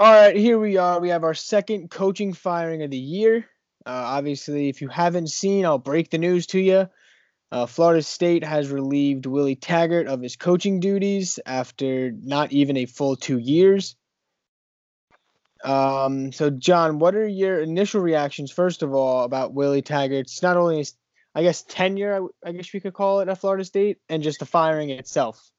All right, here we are. We have our second coaching firing of the year. Uh, obviously, if you haven't seen, I'll break the news to you. Uh, Florida State has relieved Willie Taggart of his coaching duties after not even a full two years. Um, so, John, what are your initial reactions, first of all, about Willie Taggart's not only his, I guess, tenure, I, I guess we could call it at Florida State, and just the firing itself?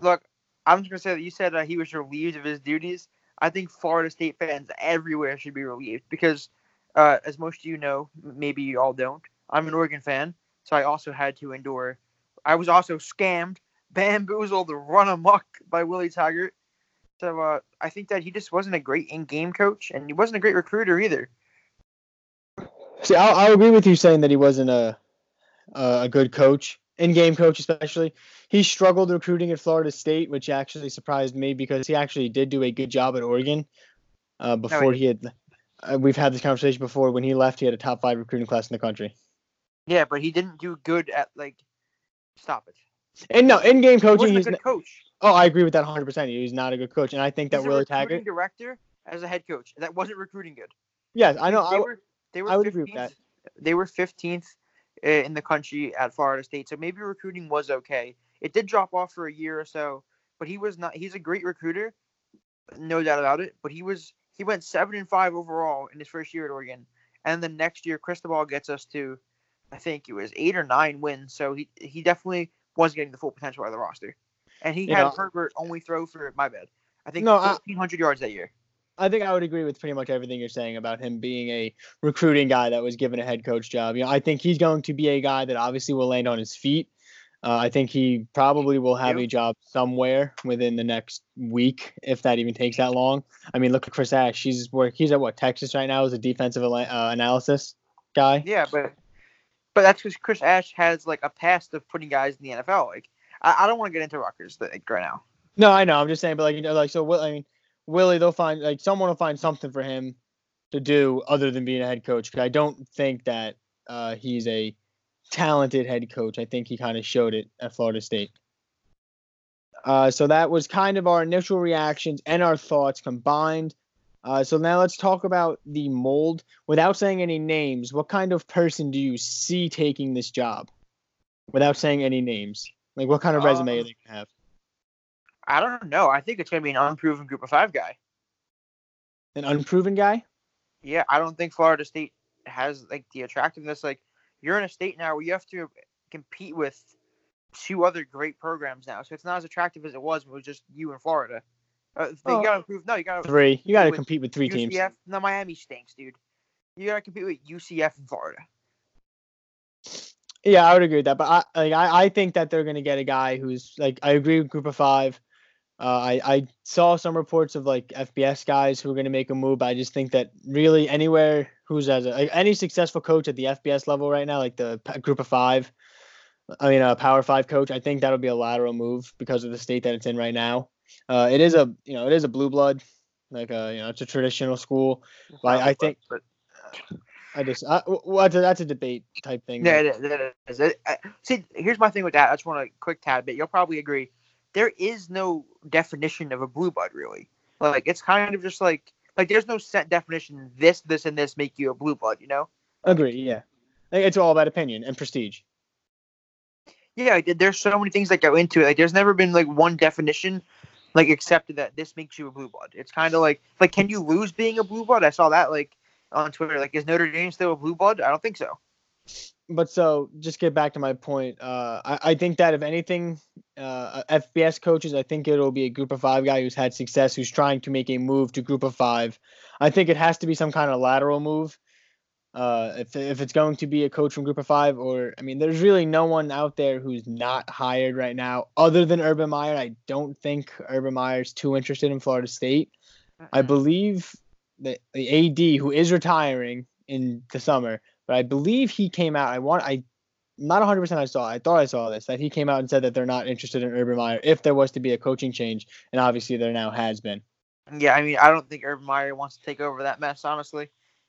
Look, I'm just gonna say that you said that he was relieved of his duties. I think Florida State fans everywhere should be relieved because, uh, as most of you know, maybe you all don't. I'm an Oregon fan, so I also had to endure. I was also scammed, bamboozled, run amok by Willie Taggart. So uh, I think that he just wasn't a great in-game coach, and he wasn't a great recruiter either. See, I'll, I'll agree with you saying that he wasn't a a good coach, in-game coach especially. He struggled recruiting at Florida State, which actually surprised me because he actually did do a good job at Oregon. Uh, before no, he had, uh, we've had this conversation before. When he left, he had a top five recruiting class in the country. Yeah, but he didn't do good at like. Stop it. And no, in-game coaching, he he's a good coach. Oh, I agree with that 100. percent He's not a good coach, and I think he's that Willie Taggart, director, as a head coach, that wasn't recruiting good. Yes, I know. They I, were. They were. I would 15th, agree with that. They were 15th in the country at Florida State, so maybe recruiting was okay. It did drop off for a year or so, but he was not. He's a great recruiter, no doubt about it. But he was. He went seven and five overall in his first year at Oregon, and the next year Cristobal gets us to I think it was eight or nine wins. So he he definitely was getting the full potential out of the roster. And he you had know, Herbert only throw for my bad. I think no, 1,500 yards that year. I think I would agree with pretty much everything you're saying about him being a recruiting guy that was given a head coach job. You know, I think he's going to be a guy that obviously will land on his feet. Uh, I think he probably will have a job somewhere within the next week, if that even takes that long. I mean, look at Chris Ash. He's work. He's at what Texas right now as a defensive uh, analysis guy. Yeah, but but that's because Chris Ash has like a past of putting guys in the NFL. Like I, I don't want to get into Rutgers like, right now. No, I know. I'm just saying, but like you know, like so. I mean, Willie, they'll find like someone will find something for him to do other than being a head coach. Because I don't think that uh, he's a talented head coach. I think he kind of showed it at Florida State. Uh, so that was kind of our initial reactions and our thoughts combined. Uh, so now let's talk about the mold. Without saying any names, what kind of person do you see taking this job? Without saying any names, like what kind of resume um, are they gonna have? I don't know. I think it's gonna be an unproven Group of Five guy. An unproven guy? Yeah, I don't think Florida State has like the attractiveness. Like you're in a state now where you have to compete with two other great programs now, so it's not as attractive as it was when it was just you in Florida. Uh, oh. You gotta improve. No, you gotta three. You gotta compete with three UCF. teams. No, Miami stinks, dude. You gotta compete with UCF in Florida. Yeah, I would agree with that. But I like I, I think that they're gonna get a guy who's like I agree with Group of Five. Uh, I I saw some reports of like FBS guys who are gonna make a move. But I just think that really anywhere who's as a, any successful coach at the FBS level right now, like the Group of Five, I mean a Power Five coach, I think that'll be a lateral move because of the state that it's in right now. Uh, it is a you know it is a blue blood, like a uh, you know it's a traditional school. But I, think. But, I just I, well, that's, a, that's a debate type thing. Yeah, it is. It is. It, I, see, here's my thing with that. I just want a quick tad bit. You'll probably agree. There is no definition of a blue blood, really. Like it's kind of just like like there's no set definition. This, this, and this make you a blue blood. You know. Agree. Yeah. It's all about opinion and prestige yeah, there's so many things that go into it. Like, there's never been like one definition like accepted that this makes you a blue blood. It's kind of like like can you lose being a blue blood? I saw that like on Twitter. Like is Notre Dame still a blue blood? I don't think so. But so just get back to my point. Uh, I, I think that if anything, uh, FBS coaches, I think it'll be a group of five guy who's had success, who's trying to make a move to group of five. I think it has to be some kind of lateral move uh, if if it's going to be a coach from Group of Five, or I mean, there's really no one out there who's not hired right now, other than Urban Meyer. I don't think Urban Meyer's too interested in Florida State. I believe that the AD who is retiring in the summer, but I believe he came out. I want I. Not 100. percent I saw. I thought I saw this that he came out and said that they're not interested in Urban Meyer if there was to be a coaching change, and obviously there now has been. Yeah, I mean, I don't think Urban Meyer wants to take over that mess, honestly.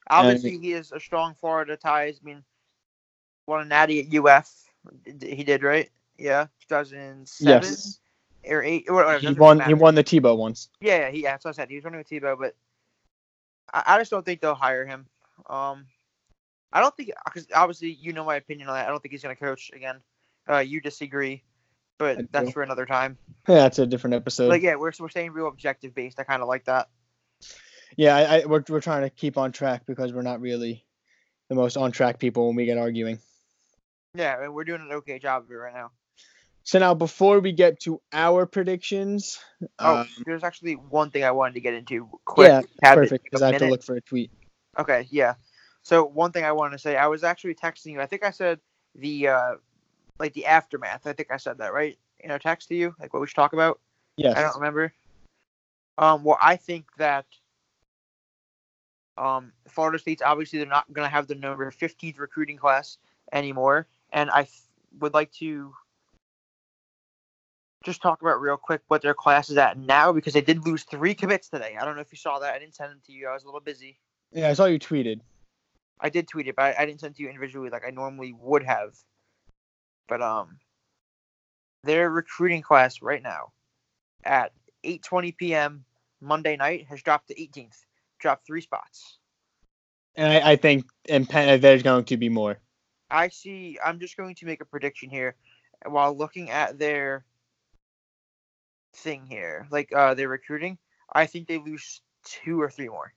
Obviously, he has a strong Florida ties. I mean, won a natty at UF. He did, right? Yeah, 2007. Yes. or eight. Or whatever, He won. He won the Tebow once. Yeah, yeah, he, yeah, that's what I said. He was running with Tebow, but I, I just don't think they'll hire him. Um, I don't think because obviously you know my opinion on that. I don't think he's gonna coach again. Uh, you disagree, but that's for another time. Yeah, that's a different episode. Like yeah, we're we're staying real objective based. I kind of like that. yeah, I, I we're we're trying to keep on track because we're not really the most on track people when we get arguing. Yeah, and we're doing an okay job of it right now. So now, before we get to our predictions, Oh, um, there's actually one thing I wanted to get into quick. yeah, perfect. Because I have to look for a tweet. Okay, yeah. So one thing I wanted to say, I was actually texting you. I think I said the uh like the aftermath. I think I said that right in a text to you, like what we should talk about. Yes. I don't remember. Um, well, I think that um Florida State's obviously they're not gonna have the number 15th recruiting class anymore, and I th- would like to just talk about real quick what their class is at now because they did lose three commits today. I don't know if you saw that. I didn't send them to you. I was a little busy. Yeah, I saw you tweeted. I did tweet it, but I, I didn't send it to you individually like I normally would have. But um, their recruiting class right now at 8:20 p.m. Monday night has dropped to 18th, dropped three spots. And I, I think in Penn there's going to be more. I see. I'm just going to make a prediction here while looking at their thing here, like uh, their recruiting. I think they lose two or three more.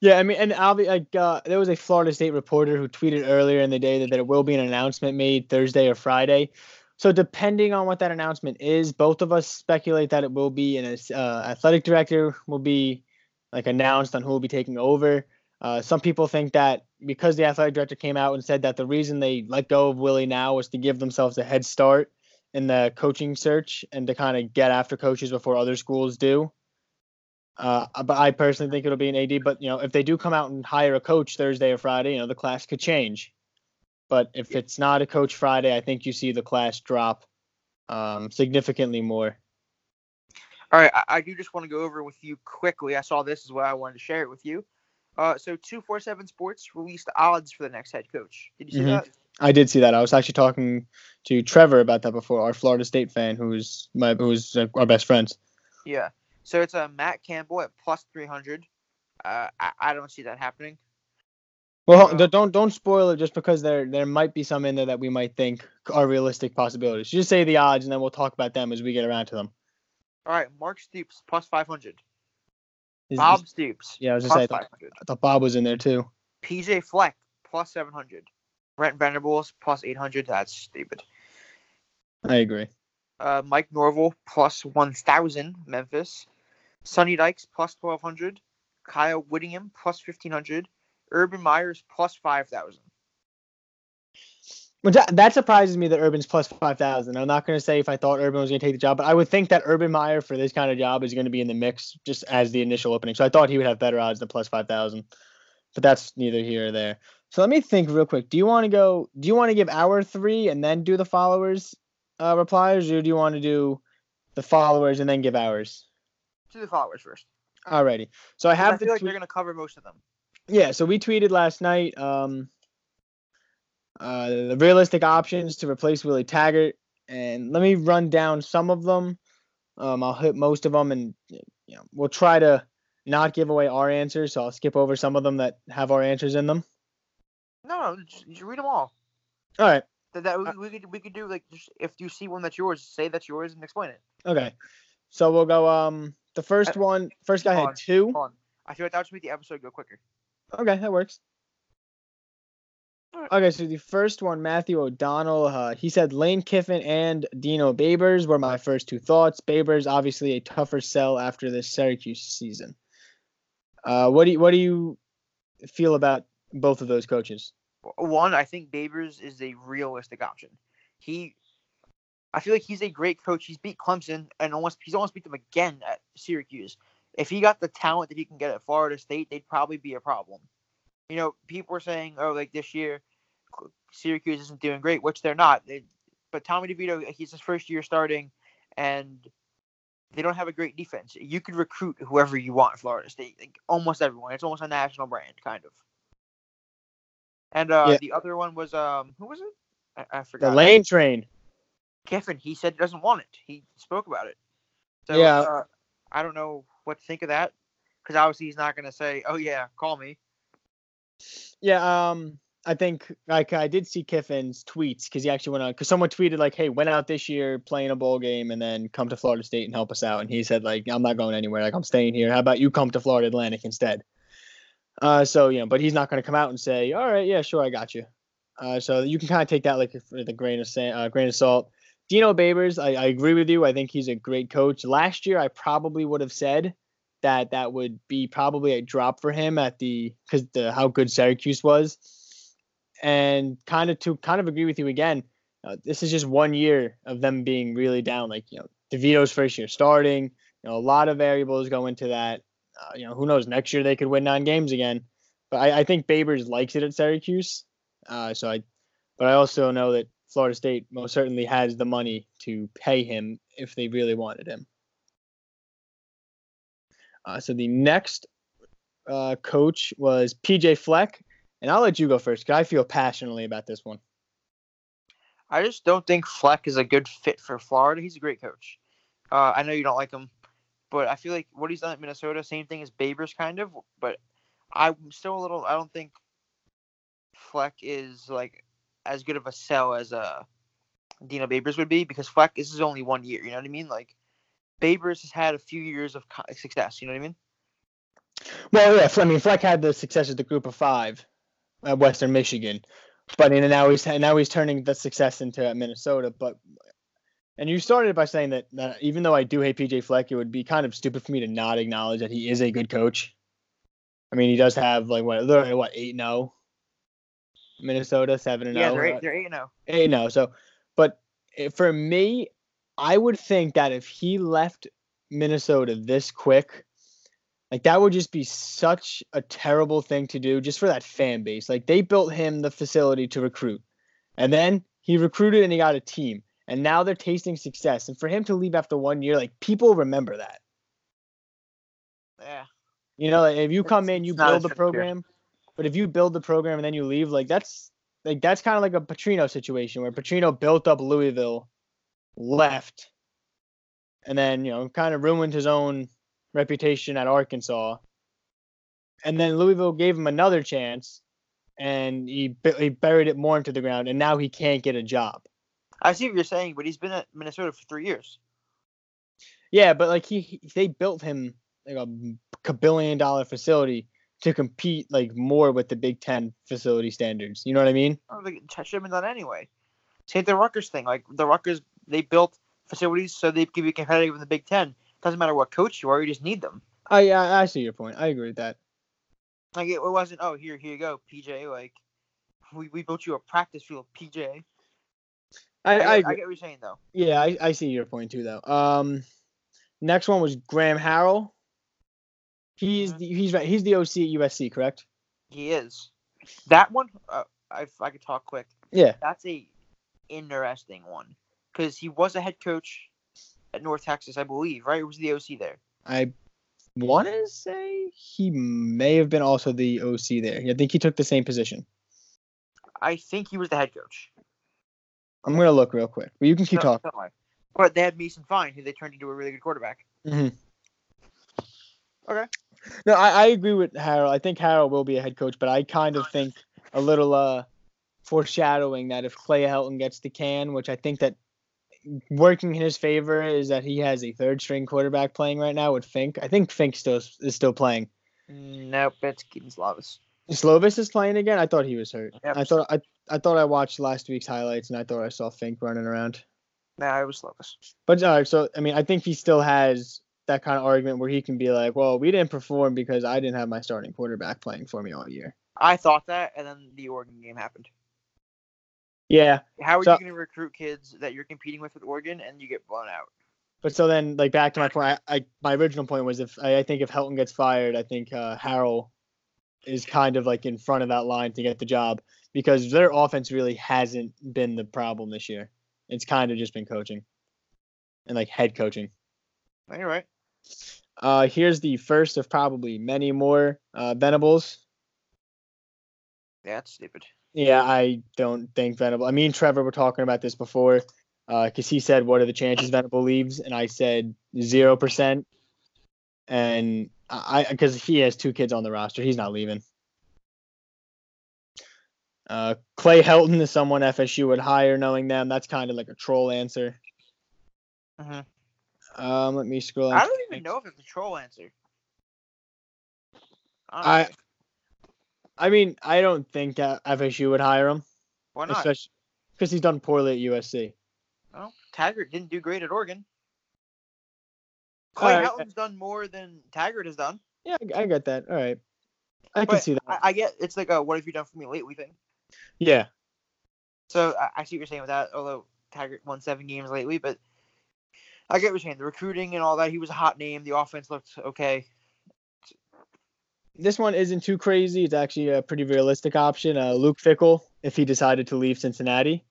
Yeah, I mean, and be like, uh, there was a Florida State reporter who tweeted earlier in the day that there will be an announcement made Thursday or Friday. So depending on what that announcement is, both of us speculate that it will be an uh, athletic director will be like announced on who will be taking over. Uh, some people think that because the athletic director came out and said that the reason they let go of Willie now was to give themselves a head start in the coaching search and to kind of get after coaches before other schools do. Uh, but I personally think it'll be an AD. But you know, if they do come out and hire a coach Thursday or Friday, you know, the class could change. But if it's not a coach Friday, I think you see the class drop um, significantly more. All right, I, I do just want to go over with you quickly. I saw this as well. I wanted to share it with you. Uh, so two four seven Sports released odds for the next head coach. Did you see Mhm. that? I did see that. I was actually talking to Trevor about that before, our Florida State fan, who's my who's uh, our best friends. Yeah. So it's a uh, Matt Campbell at plus three hundred. Uh, I, I don't see that happening. Well, don't don't spoil it just because there there might be some in there that we might think are realistic possibilities. Just say the odds, and then we'll talk about them as we get around to them. All right, Mark Stoops plus five hundred. Is- Bob is- Stoops. yeah, I was just saying, I. I thought Bob was in there too. PJ Fleck plus seven hundred. Brent Venables plus eight hundred. That's stupid. I agree. Uh, Mike Norvell plus one thousand. Memphis. Sonny Dykes plus twelve hundred. Kyle Whittingham plus fifteen hundred. Urban Myers plus five thousand. Which that, surprises me that Urban's plus five thousand. I'm not going to say if I thought Urban was going to take the job, but I would think that Urban Meyer for this kind of job is going to be in the mix just as the initial opening. So I thought he would have better odds than plus five thousand, but that's neither here or there. So let me think real quick. Do you want to go? Do you want to give our three and then do the followers uh, replies, or do you want to do the followers and then give ours? To the followers first. Alrighty. So I have I the feel like tweet- they're gonna cover most of them. yeah, so we tweeted last night um, uh, the realistic options to replace Willie Taggart, and let me run down some of them. Um, I'll hit most of them, and you know, we'll try to not give away our answers. So I'll skip over some of them that have our answers in them. No, no, just, just read them all. All right. That, that we, Uh, we could we could do like just, if you see one that's yours, say that's yours and explain it. Okay. So we'll go. Um, the first one, first guy hold had two. On. I feel like that would make the episode go quicker. Okay, that works. Okay, so the first one, Matthew O'Donnell, uh, he said Lane Kiffin and Dino Babers were my first two thoughts. Babers obviously a tougher sell after this Syracuse season. Uh, what do you what do you feel about both of those coaches? One, I think Babers is a realistic option. He, I feel like he's a great coach. He's beat Clemson and almost he's almost beat them again at Syracuse. If he got the talent that he can get at Florida State, they'd probably be a problem. You know, people were saying, "Oh, like this year, Syracuse isn't doing great," which they're not. They, but Tommy DeVito, he's his first year starting, and they don't have a great defense. You could recruit whoever you want Florida State, like almost everyone. It's almost a national brand, kind of. And uh, Yeah. the other one was um, who was it? I, I The. Lane train. Kiffin, he said he doesn't want it. He spoke about it. So, Yeah. uh, I don't know what to think of that because obviously he's not going to say, "Oh yeah, call me." Yeah, um, I think like I did see Kiffin's tweets because he actually went on because someone tweeted like, "Hey, went out this year playing a bowl game and then come to Florida State and help us out." And he said like, "I'm not going anywhere. Like I'm staying here. How about you come to Florida Atlantic instead?" Uh, so you know, but he's not going to come out and say, "All right, yeah, sure, I got you." Uh, so you can kind of take that like with a grain of sand, uh, grain of salt. Dino Babers, I, I agree with you. I think he's a great coach. Last year, I probably would have said that that would be probably a drop for him at the because the how good Syracuse was, and kind of to kind of agree with you again. Uh, this is just one year of them being really down. Like you know, DeVito's first year starting. You know, a lot of variables go into that. Uh, you know, who knows? Next year they could win nine games again. But I, I think Babers likes it at Syracuse. Uh, so I, but I also know that Florida State most certainly has the money to pay him if they really wanted him. Uh, so the next uh, coach was PJ Fleck, and I'll let you go first because I feel passionately about this one. I just don't think Fleck is a good fit for Florida. He's a great coach. Uh, I know you don't like him, but I feel like what he's done at Minnesota, same thing as Babers, kind of. But I'm still a little. I don't think Fleck is like as good of a sell as uh Dino Babers would be because Fleck this is only one year. You know what I mean? Like Babers has had a few years of success. You know what I mean? Well, yeah, I mean Fleck had the success at the Group of Five at Western Michigan, but you know, now he's now he's turning the success into Minnesota. But and you started by saying that, that even though I do hate PJ Fleck, it would be kind of stupid for me to not acknowledge that he is a good coach. I mean, he does have like what they're what eight zero. Oh? Minnesota seven and oh? Yeah, zero. they're eight. They're eight and oh. zero. No. So, but for me, I would think that if he left Minnesota this quick, like that would just be such a terrible thing to do just for that fan base. Like they built him the facility to recruit, and then he recruited and he got a team, and now they're tasting success. And for him to leave after one year, like people remember that. Yeah. You know, like, if you It's- come in, you build the program, but if you build the program and then you leave, like that's like that's kind of like a Petrino situation where Petrino built up Louisville, left, and then you know kind of ruined his own reputation at Arkansas, and then Louisville gave him another chance, and he he buried it more into the ground, and now he can't get a job. I see what you're saying, but he's been at Minnesota for three years. Yeah, but like he, he they built him like a billion dollar facility to compete like more with the Big Ten facility standards. You know what I mean? Think it should have been done anyway. Same the Rutgers thing. Like the Rutgers, they built facilities so they can be competitive in the Big Ten. Doesn't matter what coach you are, you just need them. I I, I see your point. I agree with that. Like it, it wasn't. Oh, here, here you go, PJ. Like we, we built you a practice field, PJ. I, I, get, I get what you're saying though. Yeah, I, I see your point too though. Um, next one was Graham Harrell. He's Mhm. the, he's right. He's the OC at USC, correct? He is. That one, uh, I, if I could talk quick. Yeah. That's a interesting one because he was a head coach at North Texas, I believe. Right? Or was the OC there? I want to say he may have been also the OC there. I think he took the same position. I think he was the head coach. I'm gonna look real quick, but you can keep No, talking. don't. But they had Mason Fine, who they turned into a really good quarterback. hmm Okay. No, I, I agree with Harrell. I think Harrell will be a head coach, but I kind of think a little uh foreshadowing that if Clay Helton gets the can, which I think that working in his favor is that he has a third string quarterback playing right now with Fink. I think Fink still is still playing. Nope, it's Kedon Slovis. Slovis is playing again. I thought he was hurt. Yep. I thought I I thought I watched last week's highlights and I thought I saw Fink running around. No, it was Slovis. But all right, so I mean, I think he still has that kind of argument where he can be like, "Well, we didn't perform because I didn't have my starting quarterback playing for me all year." I thought that, and then the Oregon game happened. Yeah, How are So- you going to recruit kids that you're competing with with Oregon and you get blown out? but so then like back to my point, I, I my original point was if I, I think if Helton gets fired, I think uh, Harrell is kind of like in front of that line to get the job because their offense really hasn't been the problem this year. It's kind of just been coaching and like head coaching. You're right. Uh, here's the first of probably many more uh, Venables. Yeah, that's stupid. Yeah, I don't think Venable. I mean, Trevor, we're talking about this before. because he said, "What are the chances Venable leaves?" And I said zero percent. And I because he has two kids on the roster, he's not leaving. Uh, Clay Helton is someone FSU would hire, knowing them. That's kind of like a troll answer. Mhm. Um, let me scroll. I don't even know if it's a troll answer. I-. I mean, I don't think uh, FSU would hire him, why not? especially because he's done poorly at USC. Well, Taggart didn't do great at Oregon. Clay Alright. Helton's done more than Taggart has done. Yeah, I, I get that. All right, I can see that. I, I get it's like a what have you done for me lately thing. yeah, So I, I see what you're saying with that. Although Taggart won seven games lately, but I get what you're saying. The recruiting and all that. He was a hot name. The offense looked okay. this one isn't too crazy. It's actually a pretty realistic option. Uh, Luke Fickell, if he decided to leave Cincinnati,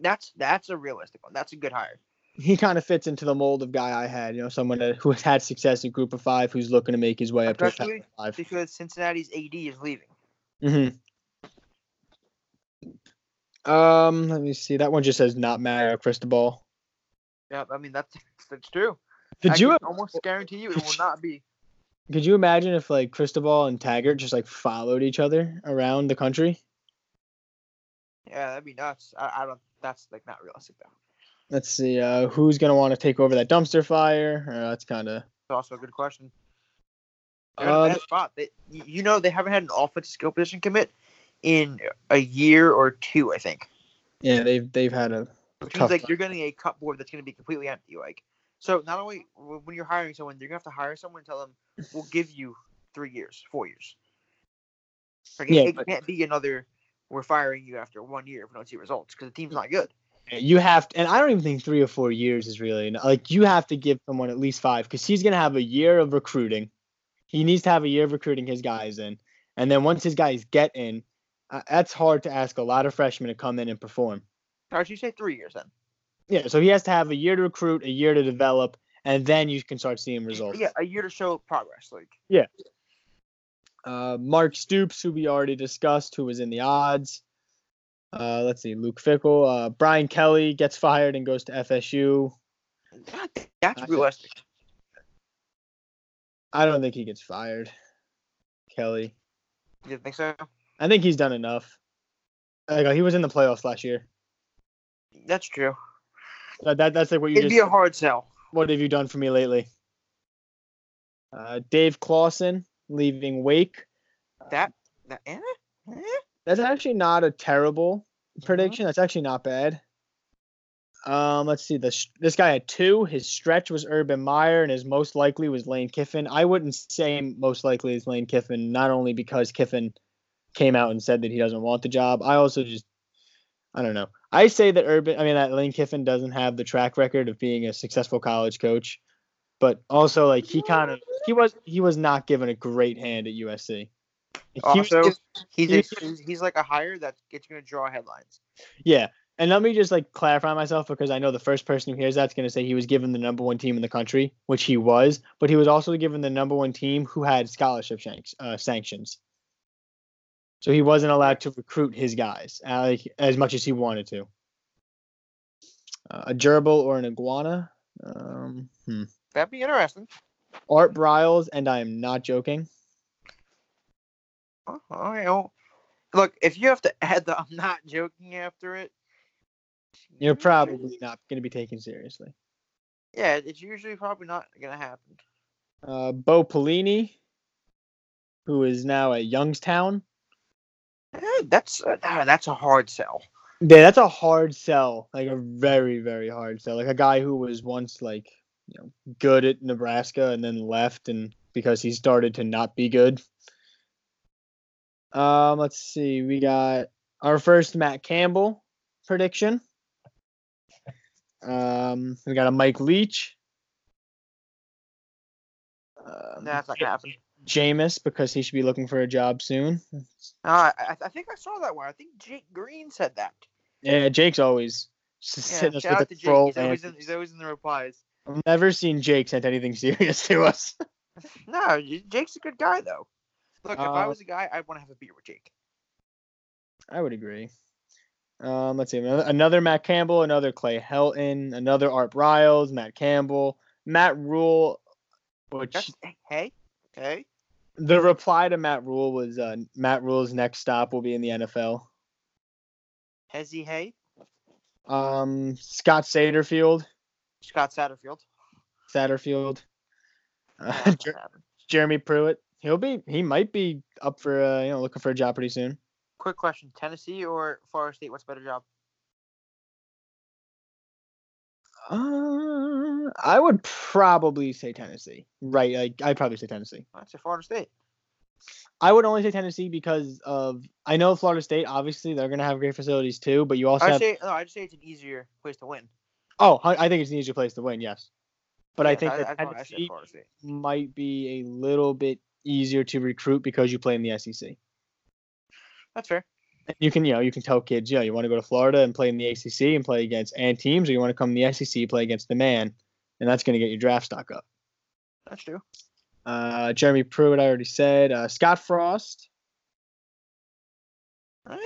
That's that's a realistic one. That's a good hire. He kind of fits into the mold of guy I had. You know, someone that, who has had success in Group of Five, who's looking to make his way up to a Five. because Cincinnati's AD is leaving. Mm-hmm. Um, let me see. That one just says not Mario Cristobal. Yeah, I mean that's that's true. Could I you can almost guarantee you it will not be. could you imagine if like Cristobal and Taggart just like followed each other around the country? Yeah, that'd be nuts. I, I don't. That's like not realistic though. Let's see. Uh, who's gonna want to take over that dumpster fire? Uh, that's kind of. Also a good question. They're in a Uh, bad spot. They, you know, they haven't had an offensive skill position commit in a year or two, I think. yeah, they've they've had a Which means like time. you're getting a cut board that's going to be completely empty. Like, so not only when you're hiring someone, you're gonna have to hire someone and tell them we'll give you three years, four years. Like, it- Yeah, it, but- can't be another. We're firing you after one year if we don't see results because the team's not good. You have to, and I don't even think three or four years is really enough. like you have to give someone at least five because he's gonna have a year of recruiting. He needs to have a year of recruiting his guys in, and then once his guys get in, uh, that's hard to ask a lot of freshmen to come in and perform. Or should you say three years then? Yeah, so he has to have a year to recruit, a year to develop, and then you can start seeing results. Yeah, a year to show progress. Like, yeah. Uh, Mark Stoops, who we already discussed, who was in the odds. Uh, let's see, Luke Fickell. Uh, Brian Kelly gets fired and goes to FSU. that, that's I- realistic. I don't think he gets fired. Kelly. You think so? I think he's done enough. Like, uh, he was in the playoffs last year. That's true. That, that that's like what you It'd just. be a hard sell. what have you done for me lately? Uh, Dave Clawson leaving Wake. That that eh? Eh? That's actually not a terrible prediction. That's actually not bad. Um, let's see. This this guy had two. His stretch was Urban Meyer, and his most likely was Lane Kiffin. I wouldn't say most likely is Lane Kiffin, not only because Kiffin came out and said that he doesn't want the job. I also just, I don't know. I say that Urban, I mean that Lane Kiffin doesn't have the track record of being a successful college coach, but also like he kind of he was he was not given a great hand at USC. Also, giv- he's, he a, he's he's like a hire that gets going to draw headlines. Yeah. And let me just like clarify myself because I know the first person who hears that's going to say he was given the number one team in the country, which he was, but he was also given the number one team who had scholarship shanks, uh, sanctions. So he wasn't allowed to recruit his guys uh, like, as much as he wanted to. Uh, a gerbil or an iguana? Um, hmm. That'd be interesting. Art Briles, and I am not joking. Oh, all right, well, look, if you have to add the I'm not joking after it, You're probably not going to be taken seriously. Yeah, it's usually probably not going to happen. Uh, Bo Pelini, who is now at Youngstown. Eh, That's uh, ah, that's a hard sell. Yeah, that's a hard sell. Like a very, very hard sell. Like a guy who was once like, you know, good at Nebraska and then left and because he started to not be good. Um, let's see. We got our first Matt Campbell prediction. Um, we got a Mike Leach. Um, That's not to happen. Jameis because he should be looking for a job soon. Uh, I, I think I saw that one. I think Jake Green said that. Yeah, Jake's always Yeah, shout out with to Jake. He's always, in, he's always in the replies. I've never seen Jake send anything serious to us. No, Jake's a good guy though. Look, if I Uh, was a guy, I'd want to have a beer with Jake. I would agree. Um, let's see, another, Matt Campbell, another Clay Helton, another Art Briles, Matt Campbell, Matt Rhule, which That's, hey, hey. the reply to Matt Rhule was uh, Matt Rhule's next stop will be in the NFL. Hezzy Hay, Um, Scott Satterfield, Scott Satterfield. Satterfield, uh, Jer- Jeremy Pruitt. He'll be he might be up for uh, you know looking for a job pretty soon. Quick question: Tennessee or Florida State? What's a better job? Uh, I would probably say Tennessee. Right, like I'd probably say Tennessee. I'd say Florida State. I would only say Tennessee because of I know Florida State. Obviously, they're gonna have great facilities too, but you also I'd have. say no. I'd say it's an easier place to win. oh, I I think it's an easier place to win. Yes, but I think I, that I Tennessee might be a little bit easier to recruit because you play in the SEC. That's fair. And You can, you know, you can tell kids, yeah, you want to go to Florida and play in the ACC and play against and teams, or you want to come to the SEC play against the man, and that's going to get your draft stock up. That's true. Uh, Jeremy Pruitt, I already said. Uh, Scott Frost. Eh,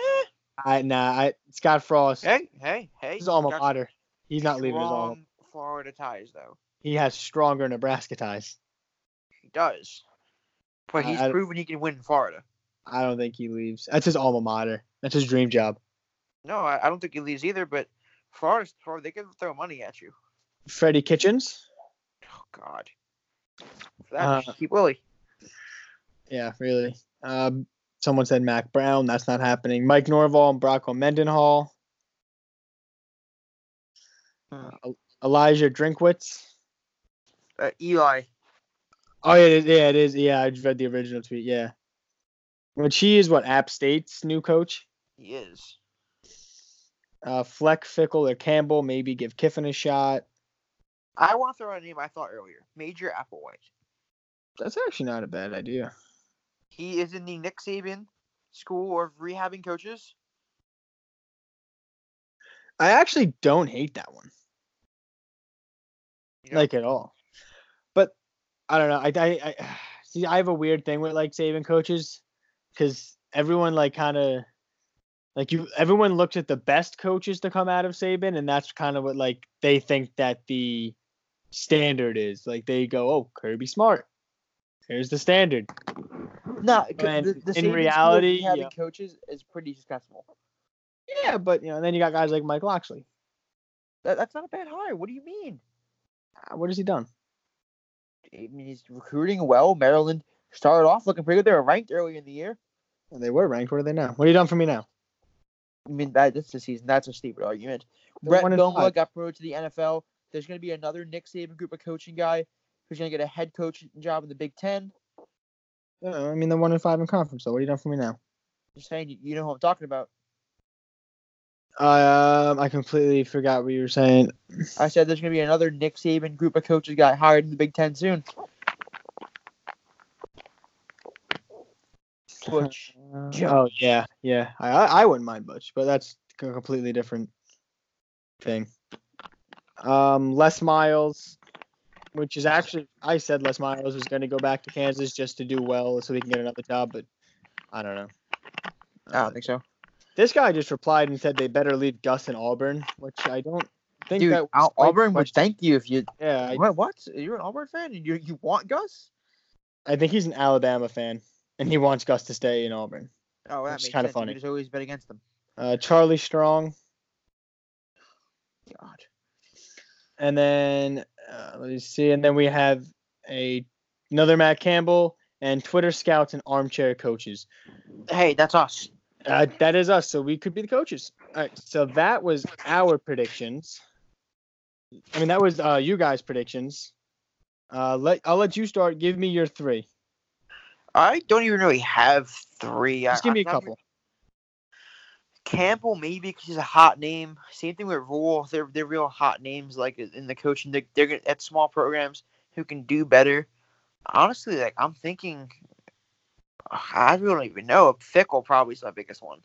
I nah, I Scott Frost. hey, hey, hey. His alma mater. He's not leaving his alma. Florida ties, though. He has stronger Nebraska ties. He does. But he's I- proven he can win in Florida. I don't think he leaves. That's his alma mater. That's his dream job. No, I, I don't think he leaves either. But Florida, Florida, they can throw money at you. Freddie Kitchens. Oh God. Uh, keep Willie. Yeah, really. Um, someone said Mack Brown. That's not happening. Mike Norvell and Bronco Mendenhall. Hmm. Uh, Elijah Drinkwitz. Uh, Eli. Oh yeah, it is, yeah, it is. Yeah, I just read the original tweet. Yeah, which he is what App State's new coach. He is. Uh, Fleck, Fickell, or Campbell. Maybe give Kiffin a shot. I want to throw out a name I thought earlier. Major Applewhite. That's actually not a bad idea. He is in the Nick Saban School of Rehabbing Coaches. I actually don't hate that one. You know? like at all. I don't know. I, I, I see. I have a weird thing with like Saban coaches because everyone like kind of like you. Everyone looks at the best coaches to come out of Saban, and that's kind of what like they think that the standard is. Like they go, "Oh, Kirby Smart. Here's the standard." No, And the, the in Saban School of reality, yeah. coaches is pretty successful. Yeah, but you know, then you got guys like Mike Locksley. That, that's not a bad hire. What do you mean? Uh, What has he done? I mean, he's recruiting well. Maryland started off looking pretty good. They were ranked early in the year. And They were ranked. What are they now? What are you done for me now? I mean, that this the season. That's a stupid argument. They're Brett Gilmore got promoted to the NFL. There's going to be another Nick Saban group of coaching guy who's going to get a head coach job in the Big Ten. Uh, I mean, they're one and five in conference. So what are you done for me now? Just saying, you, you know who I'm talking about. Um, I completely forgot what you were saying. I said there's going to be another Nick Saban group of coaches got hired in the Big Ten soon. Butch. Oh yeah, yeah. I, I I wouldn't mind Butch, but that's a completely different thing. Um, Les Miles, which is actually I said Les Miles was going to go back to Kansas just to do well so he can get another job, but I don't know. I don't think so. This guy just replied and said they better leave Gus in Auburn, which I don't think Dude, that Al- Auburn would thank you if you. Yeah, I, What? What? You're an Auburn fan and you you want Gus? I think he's an Alabama fan and he wants Gus to stay in Auburn. Oh, that makes kinda funny. He's always been against them. Uh, Charlie Strong, God. and then uh, let me see, and then we have a another Matt Campbell and Twitter scouts and armchair coaches. Hey, that's us. Uh, that is us, so we could be the coaches. All right, so that was our predictions. I mean, that was uh, you guys' predictions. Uh, let I'll let you start. Give me your three. I don't even really have three. Just give me a I'm couple. Campbell maybe because he's a hot name. Same thing with Rhule. They're they're real hot names like in the coaching. They're, they're at small programs who can do better. Honestly, like I'm thinking, I don't even know. Fickell probably is my biggest one.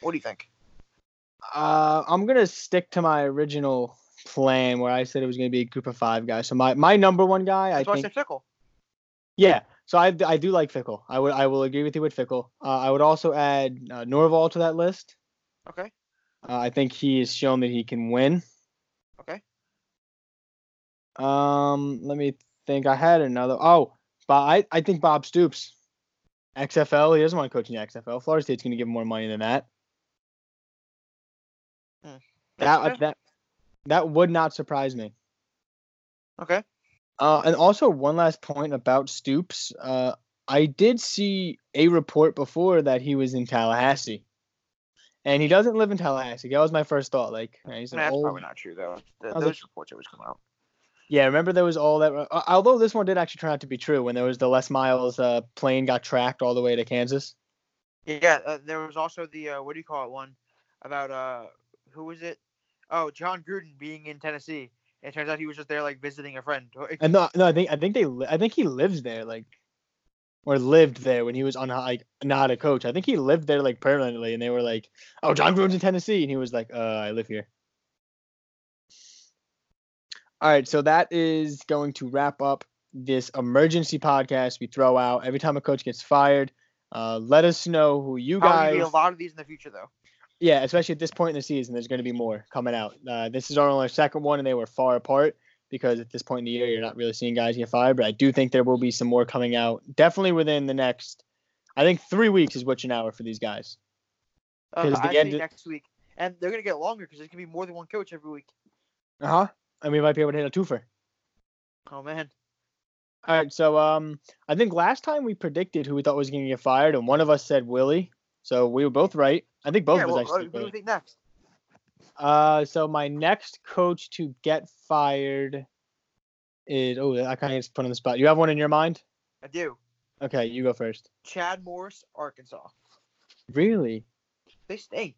What do you think? Uh, I'm gonna stick to my original plan where I said it was gonna be a group of five guys. So my, my number one guy, That's I I think, said Fickell. yeah. So I, I do like Fickell. I would I will agree with you with Fickle. Uh, I would also add uh, Norvell to that list. Okay. Uh, I think he has shown that he can win. Okay. Um, let me think. I had another. Oh, but I, I think Bob Stoops, XFL. He doesn't want to coach in the XFL. Florida State's going to give him more money than that. Hmm. That that that would not surprise me. Okay. Uh, and also one last point about Stoops. Uh, I did see a report before that he was in Tallahassee, and he doesn't live in Tallahassee. That was my first thought. Like he's an That's old. probably not true though. Th- I was those like- reports always come out. Yeah, remember there was all that. Uh, although this one did actually turn out to be true when there was the Les Miles uh, plane got tracked all the way to Kansas. Yeah, uh, there was also the uh, what do you call it one about uh who was it? Oh, Jon Gruden being in Tennessee. It turns out he was just there like visiting a friend. And no, no, I think I think they I think he lives there like, or lived there when he was on like not a coach. I think he lived there like permanently, and they were like, "Oh, Jon Gruden's in Tennessee," and he was like, "Uh, I live here." All right, so that is going to wrap up this emergency podcast we throw out every time a coach gets fired. Uh, let us know who you guys. be a lot of these in the future though. Yeah, especially at this point in the season, there's going to be more coming out. Uh, this is our only second one, and they were far apart because at this point in the year, you're not really seeing guys get fired. But I do think there will be some more coming out, definitely within the next. I think three weeks is what's an hour for these guys. Uh, 'Cause the end- next week, and they're gonna get longer because there's gonna be more than one coach every week. Uh huh. And we might be able to hit a twofer. Oh man. All right, so um, I think last time we predicted who we thought was going to get fired, and one of us said Willie. So we were both right. I think both yeah, of us well, actually. who do we Willie. think next? Uh, so my next coach to get fired is oh, I kind of just put on the spot. You have one in your mind? I do. Okay, you go first. Chad Morris, Arkansas. Really? They stink,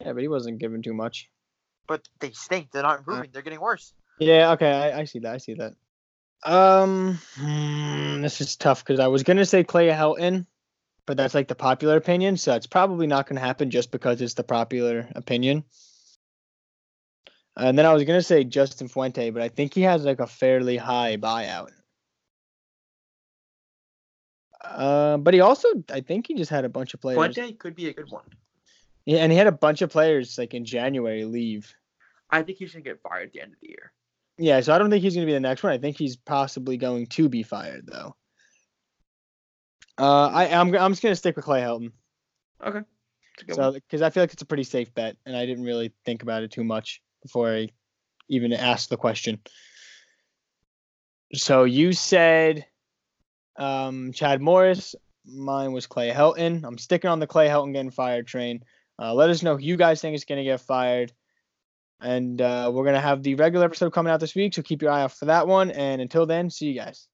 Yeah, but he wasn't given too much. But they stink. They're not improving. They're getting worse. Yeah, okay, I, I see that. I see that. Um, hmm, this is tough because I was gonna say Clay Helton, but that's like the popular opinion, so it's probably not gonna happen just because it's the popular opinion. And then I was gonna say Justin Fuente, but I think he has like a fairly high buyout. Uh, but he also, I think he just had a bunch of players. Fuente could be a good one. Yeah, and he had a bunch of players like in January leave. I think he's gonna get fired at the end of the year. Yeah, so I don't think he's going to be the next one. I think he's possibly going to be fired though. Uh, I I'm I'm just going to stick with Clay Helton. Okay. That's a good So because I feel like it's a pretty safe bet, and I didn't really think about it too much before I even asked the question. So you said um, Chad Morris. Mine was Clay Helton. I'm sticking on the Clay Helton getting fired train. Uh, let us know who you guys think is going to get fired. And uh, we're going to have the regular episode coming out this week, so keep your eye out for that one. And until then, see you guys.